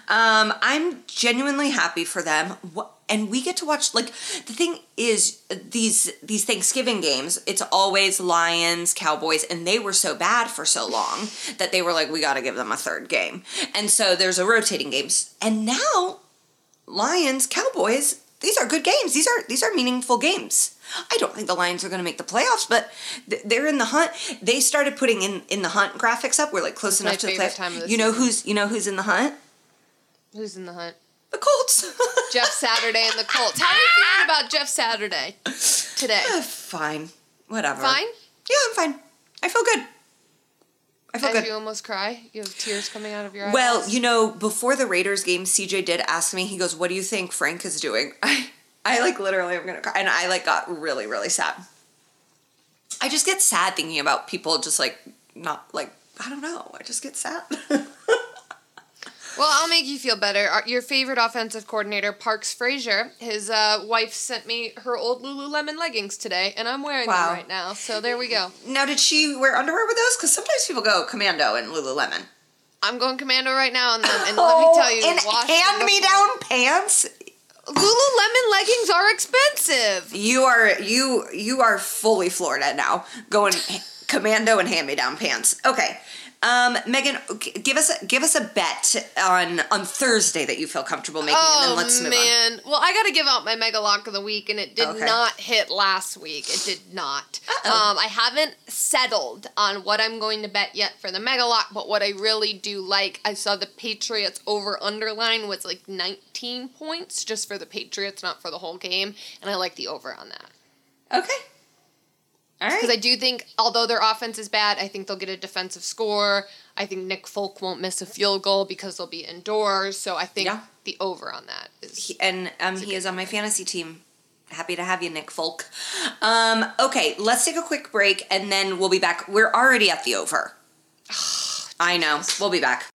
Um, I'm genuinely happy for them. What, and we get to watch like the thing is these these Thanksgiving games, it's always Lions, Cowboys, and they were so bad for so long that they were like, we gotta give them a third game. And so there's a rotating games. And now Lions, Cowboys, these are good games. These are these are meaningful games. I don't think the Lions are going to make the playoffs, but th- they're in the hunt. They started putting in in the hunt graphics up. We're like close enough to the playoffs. time of the you know season. who's you know who's in the hunt? Who's in the hunt? Colts. Jeff Saturday and the Colts. How are you feeling ah! about Jeff Saturday today? Uh, fine. Whatever. Fine? Yeah, I'm fine. I feel good. I feel As good. you almost cry? You have tears coming out of your eyes? Well, you know, before the Raiders game, CJ did ask me. He goes, "What do you think Frank is doing?" I, I like literally, I'm gonna cry, and I like got really, really sad. I just get sad thinking about people just like not like I don't know. I just get sad. Well, I'll make you feel better. Our- Your favorite offensive coordinator, Parks Frazier, his uh, wife sent me her old Lululemon leggings today, and I'm wearing Wow. them right now. So there we go. now, did she wear underwear with those? Because sometimes people go commando in Lululemon. I'm going commando right now on them, and let me tell you, and hand-me-down pants. Lululemon leggings are expensive. You are you you are fully Florida now, going commando and hand me down pants. Okay, Um, Megan, give us a, give us a bet on on Thursday that you feel comfortable making, and then let's oh move on. man! Well, I got to give out my mega lock of the week, and it did Okay. not hit last week. It did not. Um, I haven't settled on what I'm going to bet yet for the mega lock, but what I really do like, I saw the Patriots over underline was like 19 points just for the Patriots, not for the whole game, and I like the over on that. Okay. All right. Because I do think, although their offense is bad, I think they'll get a defensive score. I think Nick Folk won't miss a field goal because they'll be indoors. So I think Yeah. the over on that is. He- and um, he is on my fantasy team. Happy to have you, Nick Folk. Um, okay, let's take a quick break and then we'll be back. We're already at the over. I know. We'll be back.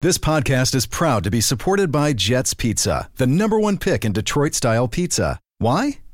This podcast is proud to be supported by Jets Pizza, the number one pick in Detroit style pizza. Why?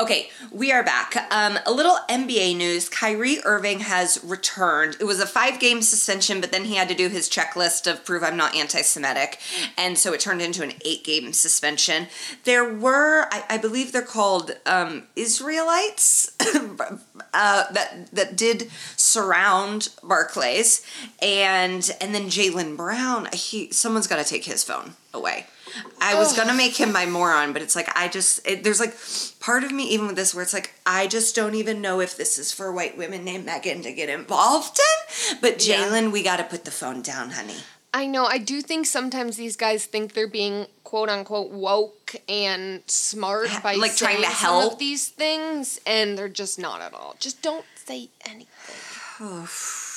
Okay, we are back. Um, a little NBA news. Kyrie Irving has returned. It was a five game suspension, but then he had to do his checklist of prove I'm not anti Semitic. And so it turned into an eight game suspension. There were, I, I believe they're called um, Israelites uh, that, that did surround Barclays. And, and then Jaylen Brown, he, someone's got to take his phone away. I was gonna make him my moron, but it's like I just it, there's like part of me even with this where it's like I just don't even know if this is for white women named Megan to get involved in. But Yeah. Jaylen, we got to put the phone down, honey. I know. I do think sometimes these guys think they're being quote unquote woke and smart by Like trying to help. of these things, and they're just not at all. Just don't say anything.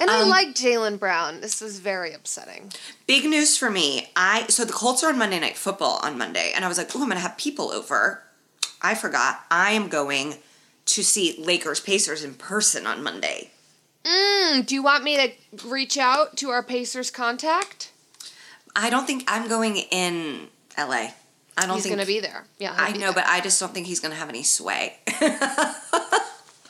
And Um, I like Jaylen Brown. This is very upsetting. Big news for me. I so the Colts are on Monday Night Football on Monday, and I was like, oh, I'm gonna have people over. I forgot. I am going to see Lakers Pacers in person on Monday. Mm, do you want me to reach out to our Pacers contact? I don't think I'm going in LA. I don't He's think he's gonna be there. Yeah, I know, there. but I just don't think he's gonna have any sway.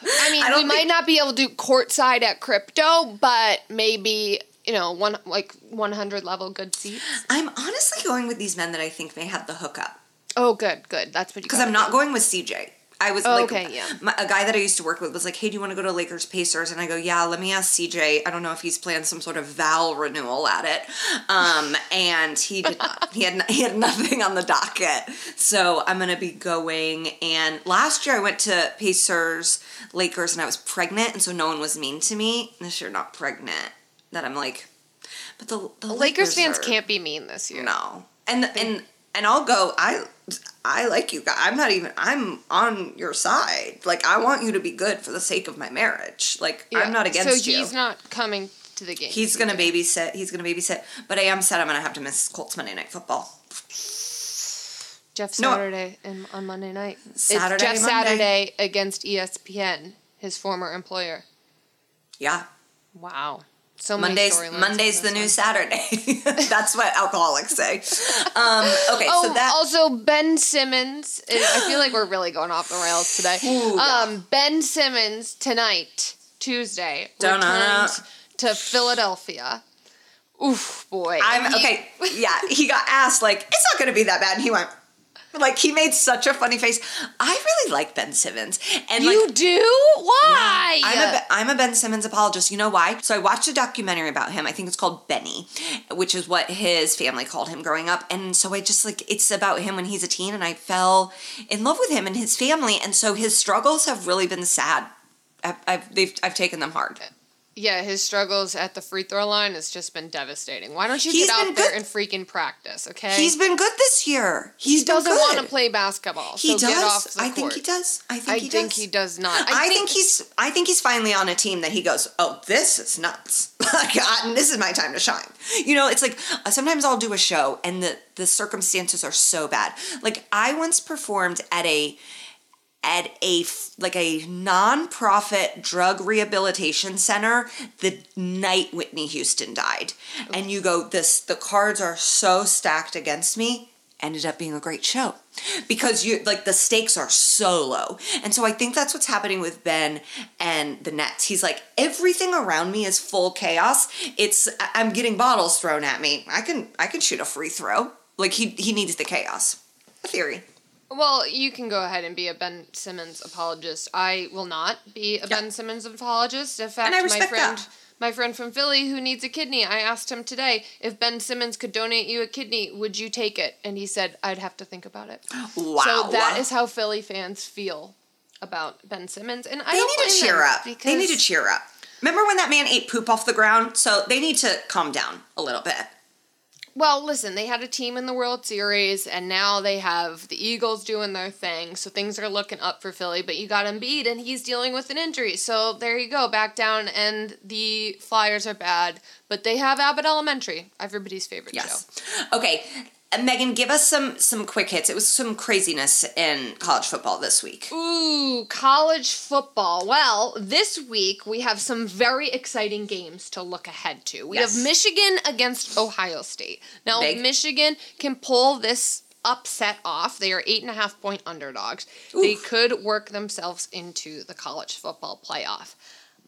I mean, I we might not be able to do courtside at crypto, but maybe you know one like 100 level good seats. I'm honestly going with these men that I think may have the hookup Oh, good, good. That's what you. because I'm not going with CJ. I was Oh, like, okay, yeah. my, a guy that I used to work with was like, "Hey, do you want to go to Lakers Pacers?" And I go, "Yeah." Let me ask CJ. I don't know if he's planned some sort of vow renewal at it, um, and he did not. he had he had nothing on the docket. So I'm gonna be going. And last year I went to Pacers Lakers, and I was pregnant, and so no one was mean to me. This year, not pregnant. That I'm like, but the the Lakers fans are- can't be mean this year. no. And and and I'll go. I I like you guys. I'm not even. I'm on your side. Like I want you to be good for the sake of my marriage. Like Yeah, I'm not against So you. he's not coming to the game. He's gonna babysit. He's gonna babysit. But I am sad I'm gonna have to miss Colts Monday Night Football. Jeff No. Saturday and on Monday night. Saturday, it's Jeff Monday. Saturday against ESPN, his former employer. Yeah. Wow. So Mondays. Monday's the new one. Saturday. That's what alcoholics say. Um, okay, Oh, so that also Ben Simmons. I feel like we're really going off the rails today. Ooh, yeah. um, Ben Simmons tonight, Tuesday, Dun-dun-dun. returns to Philadelphia. Oof, boy. I'm He- okay. Yeah, he got asked like it's not gonna be that bad, and he went. Like he made such a funny face. I really like Ben Simmons, and you like, do? Why? I'm a, I'm a Ben Simmons apologist. You know why? So I watched a documentary about him. I think it's called Benny, which is what his family called him growing up. And so I just like, it's about him when he's a teen. And I fell in love with him and his family. And so his struggles have really been sad. I've, I've, they've, I've taken them hard. Yeah, his struggles at the free throw line has just been devastating. Why don't you He's get out there good. and freaking practice, okay? He's been good this year. He's he doesn't want to play basketball. He so does. Get off the I think he does. I think I he think does. he does not. I, think, he's. I think he's finally on a team that he goes. Oh, this is nuts. Like, this is my time to shine. You know, it's like uh, sometimes I'll do a show and the the circumstances are so bad. Like I once performed at a at a like a non-profit drug rehabilitation center the night Whitney Houston died. And you go this the cards are so stacked against me ended up being a great show because you like the stakes are so low. And so I think that's what's happening with Ben and the Nets. He's like everything around me is full chaos. It's I'm getting bottles thrown at me. I can I can shoot a free throw. Like he he needs the chaos. A theory. Well, you can go ahead and be a Ben Simmons apologist. I will not be a Ben Simmons apologist. In fact, my friend that. my friend from Philly who needs a kidney, I asked him today if Ben Simmons could donate you a kidney, would you take it? And he said I'd have to think about it. Wow. So that is how Philly fans feel about Ben Simmons, and I they need to cheer up. Because They need to cheer up. Remember when that man ate poop off the ground? So they need to calm down a little bit. Well, listen, they had a team in the World Series, and now they have the Eagles doing their thing, so things are looking up for Philly. But you got Embiid, and he's dealing with an injury, so there you go, back down. And the Flyers are bad, but they have Abbott Elementary, everybody's favorite Yes. show. Okay. Megan, give us some some quick hits. It was some craziness in college football this week. Ooh, college football. Well, this week we have some very exciting games to look ahead to. We Yes. have Michigan against Ohio State. Now, Big. Michigan can pull this upset off. They are eight and a half point underdogs. They could work themselves into the college football playoff.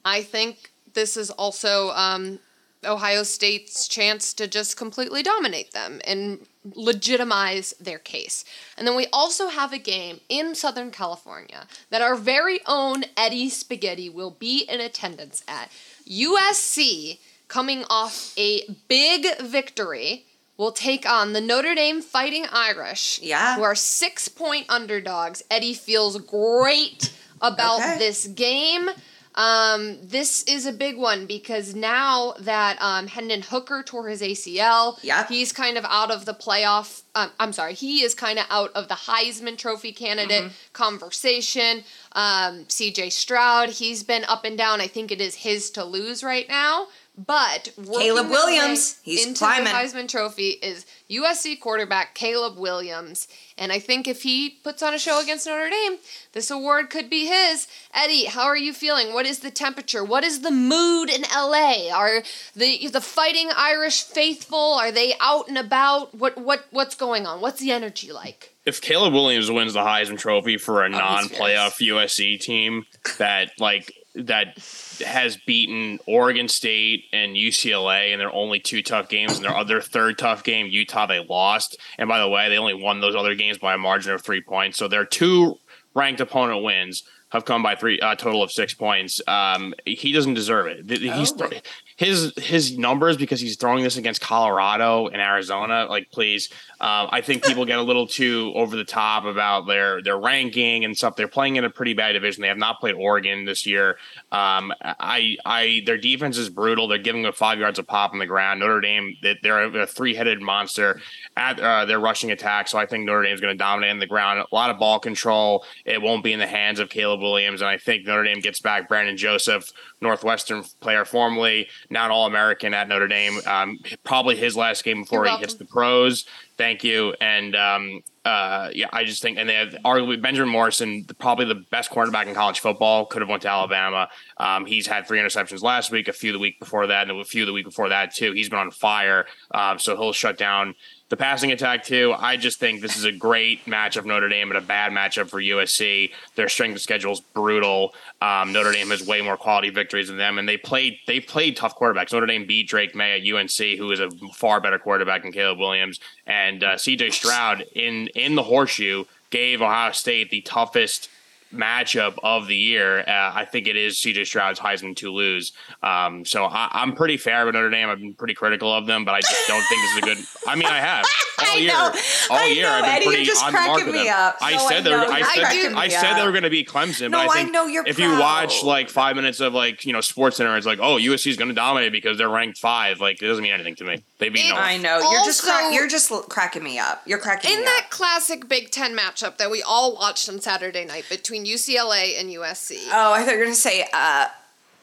I think this is also um, Ohio State's chance to just completely dominate them and legitimize their case. And then we also have a game in Southern California that our very own Eddie Spaghetti will be in attendance at. USC, coming off a big victory, will take on the Notre Dame Fighting Irish, Yeah. who are six point underdogs. Eddie feels great about Okay. this game. Um, this is a big one because now that um, Hendon Hooker tore his ACL, Yep. he's kind of out of the playoff. Um, I'm sorry, he is kind of out of the Heisman Trophy candidate Mm-hmm. conversation. Um, CJ Stroud, he's been up and down. I think it is his to lose right now. But Caleb Williams, he's into climbing. the Heisman Trophy is USC quarterback Caleb Williams, and I think if he puts on a show against Notre Dame, this award could be his. Eddie, how are you feeling? What is the temperature? What is the mood in LA? Are the the Fighting Irish faithful? Are they out and about? What what what's going on? What's the energy like? if Caleb Williams wins the Heisman Trophy for a he's non-playoff USC team that like that has beaten Oregon State and UCLA in their only two tough games, and their other third tough game, Utah, they lost. And by the way, they only won those other games by a margin of three points. So their two ranked opponent wins have come by three a total of six points. Um, he doesn't deserve it. He's Oh. His his numbers because he's throwing this against Colorado and Arizona. Like, please, um, I think people get a little too over the top about their their ranking and stuff. They're playing in a pretty bad division. They have not played Oregon this year. Um, I I their defense is brutal. They're giving them five yards a pop on the ground. Notre Dame they- they're a three headed monster at uh, their rushing attack. So I think Notre Dame is going to dominate in the ground. A lot of ball control. It won't be in the hands of Caleb Williams, and I think Notre Dame gets back Brandon Joseph, Northwestern player formerly, an All American at Notre Dame. Um, probably his last game before he hits the pros. Thank you. And um, uh, yeah, I just think, and they have arguably Benjamin Morrison, probably the best cornerback in college football, could have went to Alabama. Um, he's had three interceptions last week, a few the week before that, and a few the week before that too. He's been on fire, um, so he'll shut down the passing attack too. I just think this is a great matchup Notre Dame and a bad matchup for USC. Their strength of schedule is brutal. Um, Notre Dame has way more quality victories than them, and they played they played tough quarterbacks. Notre Dame beat Drake Maye at UNC, who is a far better quarterback than Caleb Williams, and uh, C.J. Stroud in in the horseshoe gave Ohio State the toughest matchup of the year. Uh, I think it is CJ Stroud's Heisman to lose. Um, so I, am pretty fair with Notre Dame. I've been pretty critical of them, but I just don't think this is a good. I mean, I have all I year. know. All I year, know, I've been Eddie, pretty on the mark with them. up. I No, said I they were. I said, I said they were going to be Clemson. No, but I, I think know you're If you watch like five minutes of like you know Sports Center, it's like oh USC is going to dominate because they're ranked five. Like it doesn't mean anything to me. They beat It- no. I know you're just Also- crack, you're just l- cracking me up. You're cracking In me that up. classic Big Ten matchup that we all watched on Saturday night between UCLA and USC. Oh, I thought you were gonna say uh,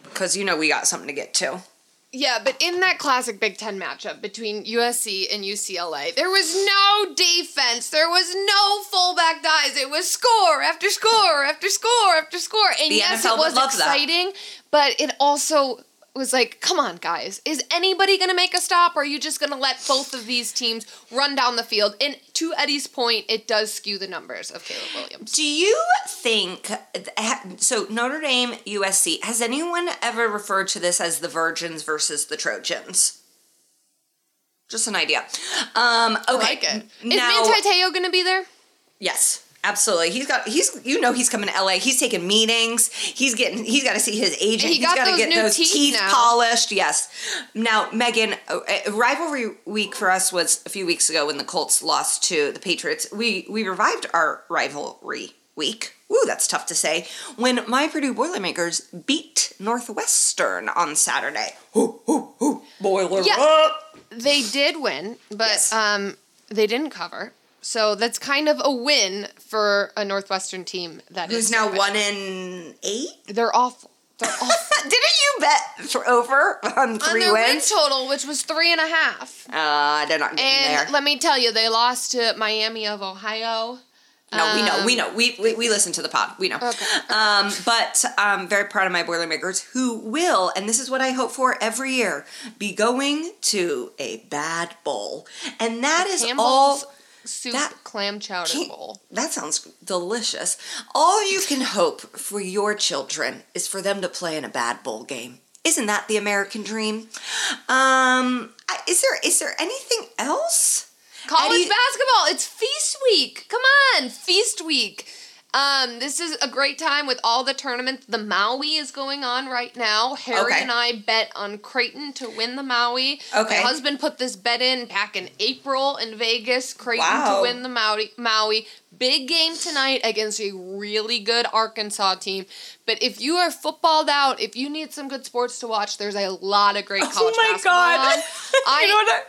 because you know we got something to get to. Yeah, but in that classic Big Ten matchup between USC and UCLA, there was no defense. There was no fullback dives. It was score after score after score after score. And The yes, NFL it would was love that. exciting, but it also was like, come on, guys. Is anybody going to make a stop, or are you just going to let both of these teams run down the field? And to Eddie's point, it does skew the numbers of Caleb Williams. Do you think so? Notre Dame, USC. Has anyone ever referred to this as the Virgins versus the Trojans? Just an idea. Um, okay. I like it. Is Now, Manti Te'o going to be there? yes, absolutely. He's got. He's. You know, he's coming to LA. He's taking meetings. He's getting. He's got to see his agent. He He's got got to get new those teeth teeth, polished. Yes. Now, Megan, uh, uh, rivalry week for us was a few weeks ago when the Colts lost to the Patriots. We we revived our rivalry week. Ooh, that's tough to say. When my Purdue Boilermakers beat Northwestern on Saturday. Ooh, ooh, ooh, Boiler Yeah. up. They did win, but Yes. um, they didn't cover. So that's kind of a win for a Northwestern team that Who's is now one in eight? They're awful. They're awful. Didn't you bet for over on On three their win wins? total, which was three and a half. Uh, they're not getting And there. let me tell you, they lost to Miami of Ohio. No, we know, we know. We, we, we listen to the pod. We know. Okay. Um, but I'm very proud of my Boilermakers who will, and this is what I hope for every year, be going to a bad bowl. And that is Campbell's all. Soup that- clam chowder bowl. That sounds delicious. All you can hope for your children is for them to play in a bad bowl game. Isn't that the American dream? Um, is there is there anything else? College Eddie- basketball. It's feast week. Come on, feast week. Um, this is a great time with all the tournaments. The Maui is going on right now. Harry Okay. and I bet on Creighton to win the Maui. Okay. My husband put this bet in back in April in Vegas. Creighton Wow. to win the Maui. Maui. Big game tonight against a really good Arkansas team. But if you are footballed out, if you need some good sports to watch, there's a lot of great college oh my basketball god! on. I, you know what? I-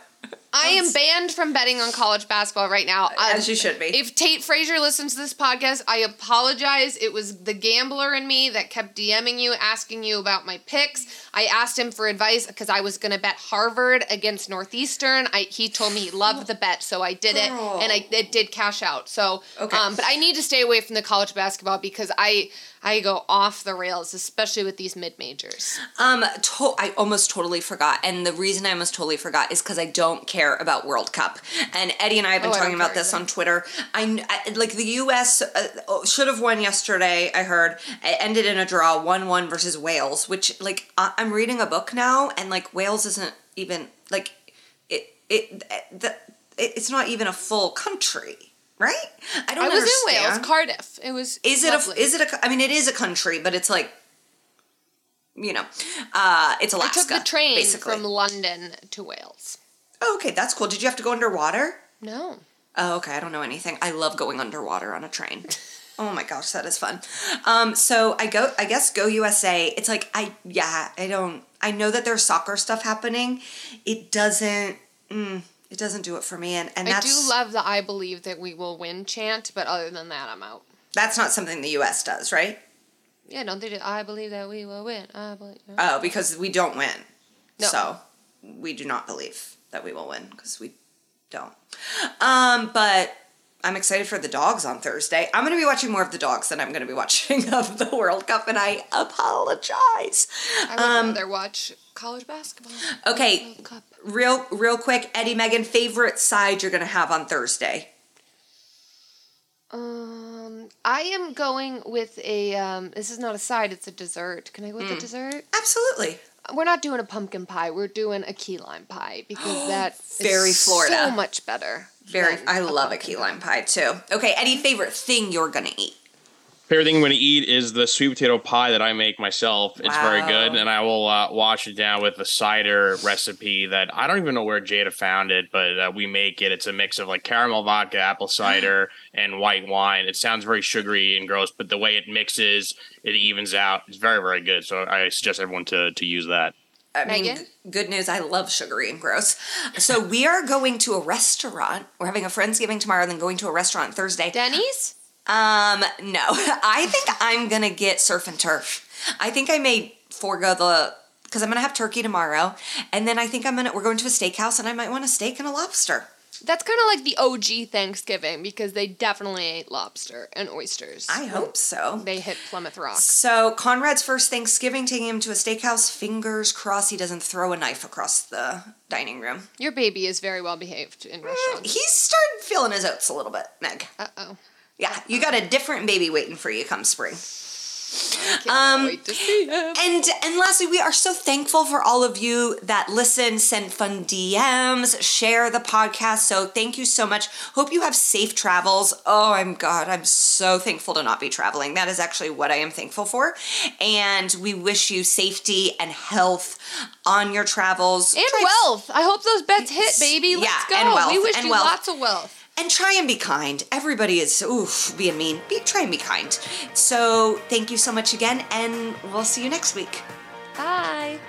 I am banned from betting on college basketball right now. As Um, you should be. If Tate Frazier listens to this podcast, I apologize. It was the gambler in me that kept DMing you, asking you about my picks. I asked him for advice because I was going to bet Harvard against Northeastern. I, he told me he loved the bet, so I did it, Girl. and I it did cash out. So, Okay. um, but I need to stay away from the college basketball because I I go off the rails, especially with these mid majors. Um, to- I almost totally forgot, and the reason I almost totally forgot is because I don't care about World Cup. And Eddie and I have been Oh, talking about this either. on Twitter. I, I- like the U.S. Uh, should have won yesterday. I heard it ended in a draw, one-one versus Wales. Which like I- I'm reading a book now, and like Wales isn't even like it. It the, it's not even a full country, right? I don't I was in. Wales, Cardiff. It was Is it lovely. a? Is it a? I mean, it is a country, but it's like, you know, uh, it's I Alaska. took the train basically. from London to Wales. Oh, okay, that's cool. Did you have to go underwater? No. Oh, okay. I don't know anything. I love going underwater on a train. Oh my gosh, that is fun. Um, so I go. I guess go USA. It's like I yeah. I don't. I know that there's soccer stuff happening. It doesn't. Mm, it doesn't do it for me. And and I do love the I believe that we will win chant, but other than that, I'm out. that's not something the U.S. does, right? Yeah, don't they do I believe that we will win? I believe. Oh, because we don't win. No. So we do not believe that we will win because we don't. Um, but I'm excited for the dogs on Thursday. I'm going to be watching more of the dogs than I'm going to be watching of the World Cup, and I apologize. I would rather watch college basketball. Okay, real real quick, Eddie Megan, favorite side you're going to have on Thursday? Um, I am going with a. Um, this is not a side; it's a dessert. Can I go with Hmm. a dessert? Absolutely. We're not doing a pumpkin pie. We're doing a key lime pie because that Very Florida. so much better. Very. I love a pumpkin key lime pie too. Okay, any favorite thing you're going to eat? Favorite thing I'm going to eat is the sweet potato pie that I make myself. It's very good, and I will uh, wash it down with a cider recipe that I don't even know where Jada found it, but uh, we make it. It's a mix of like caramel vodka, apple cider, and white wine. It sounds very sugary and gross, but the way it mixes, it evens out. It's very, very good. So I suggest everyone to to use that. I mean, Megan? g- good news. I love sugary and gross. So we are going to a restaurant. We're having a friendsgiving tomorrow, then going to a restaurant Thursday. Denny's. Um, no, I think I'm gonna get surf and turf. I think I may forego the because I'm gonna have turkey tomorrow, and then I think I'm gonna we're going to a steakhouse, and I might want a steak and a lobster. That's kind of like the OG Thanksgiving because they definitely ate lobster and oysters. I hope so. they hit Plymouth Rock. So Conrad's first Thanksgiving, taking him to a steakhouse. Fingers crossed he doesn't throw a knife across the dining room. Your baby is very well behaved in restaurants. He's started feeling his oats a little bit, Meg. Uh oh. Yeah, you got a different baby waiting for you come spring. Um, wait to see him. And and lastly, we are so thankful for all of you that listen, send fun DMs, share the podcast. So thank you so much. Hope you have safe travels. Oh, I'm God, I'm so thankful to not be traveling. That is actually what I am thankful for. And we wish you safety and health on your travels. And Try- wealth. I hope those bets hit, baby. Let's Yeah, go. and wealth, we wish and you wealth. lots of wealth and try and be kind. Everybody is oof being mean. Be try and be kind. So thank you so much again, and we'll see you next week. Bye.